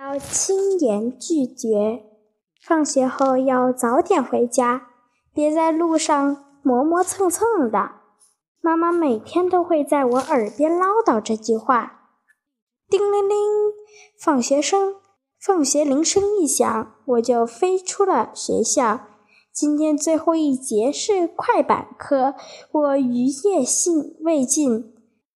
要轻言拒绝。放学后要早点回家，别在路上磨磨蹭蹭的。妈妈每天都会在我耳边唠叨这句话。叮铃铃，放学声，放学铃声一响，我就飞出了学校。今天最后一节是快板课，我余夜兴未尽，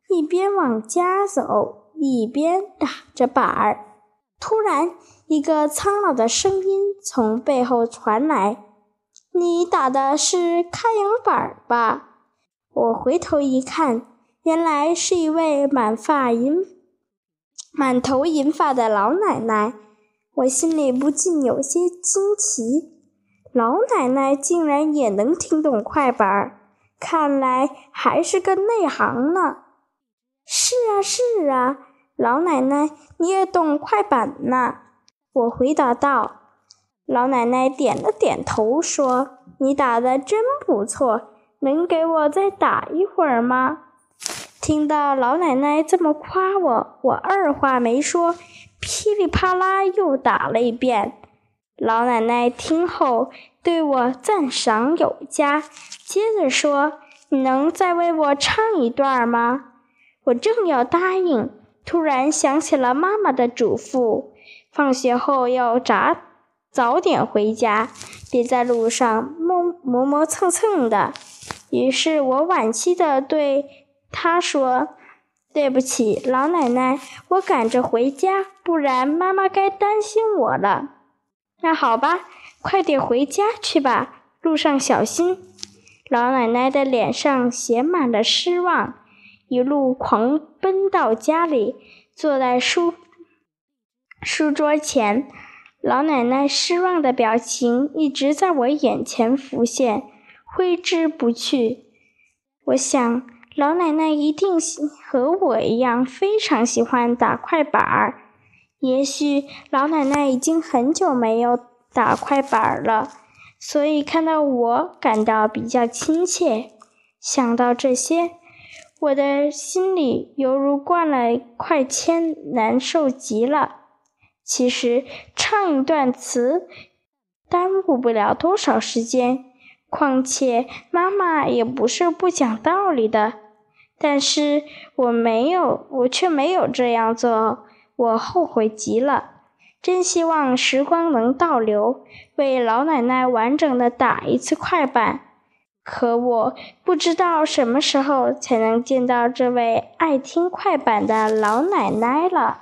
一边往家走，一边打着板儿。突然，一个苍老的声音从背后传来：“你打的是开阳板吧？”我回头一看，原来是一位满发银、满头银发的老奶奶。我心里不禁有些惊奇：老奶奶竟然也能听懂快板儿，看来还是个内行呢。是啊，是啊。老奶奶，你也懂快板呢？我回答道。老奶奶点了点头，说：“你打的真不错，能给我再打一会儿吗？”听到老奶奶这么夸我，我二话没说，噼里啪啦又打了一遍。老奶奶听后对我赞赏有加，接着说：“你能再为我唱一段吗？”我正要答应。突然想起了妈妈的嘱咐，放学后要早早点回家，别在路上磨磨磨蹭蹭的。于是我惋惜地对她说：“对不起，老奶奶，我赶着回家，不然妈妈该担心我了。”那好吧，快点回家去吧，路上小心。老奶奶的脸上写满了失望。一路狂奔到家里，坐在书书桌前，老奶奶失望的表情一直在我眼前浮现，挥之不去。我想，老奶奶一定和我一样非常喜欢打快板儿。也许老奶奶已经很久没有打快板儿了，所以看到我感到比较亲切。想到这些。我的心里犹如灌了块铅，难受极了。其实唱一段词耽误不了多少时间，况且妈妈也不是不讲道理的。但是我没有，我却没有这样做，我后悔极了。真希望时光能倒流，为老奶奶完整的打一次快板。可我不知道什么时候才能见到这位爱听快板的老奶奶了。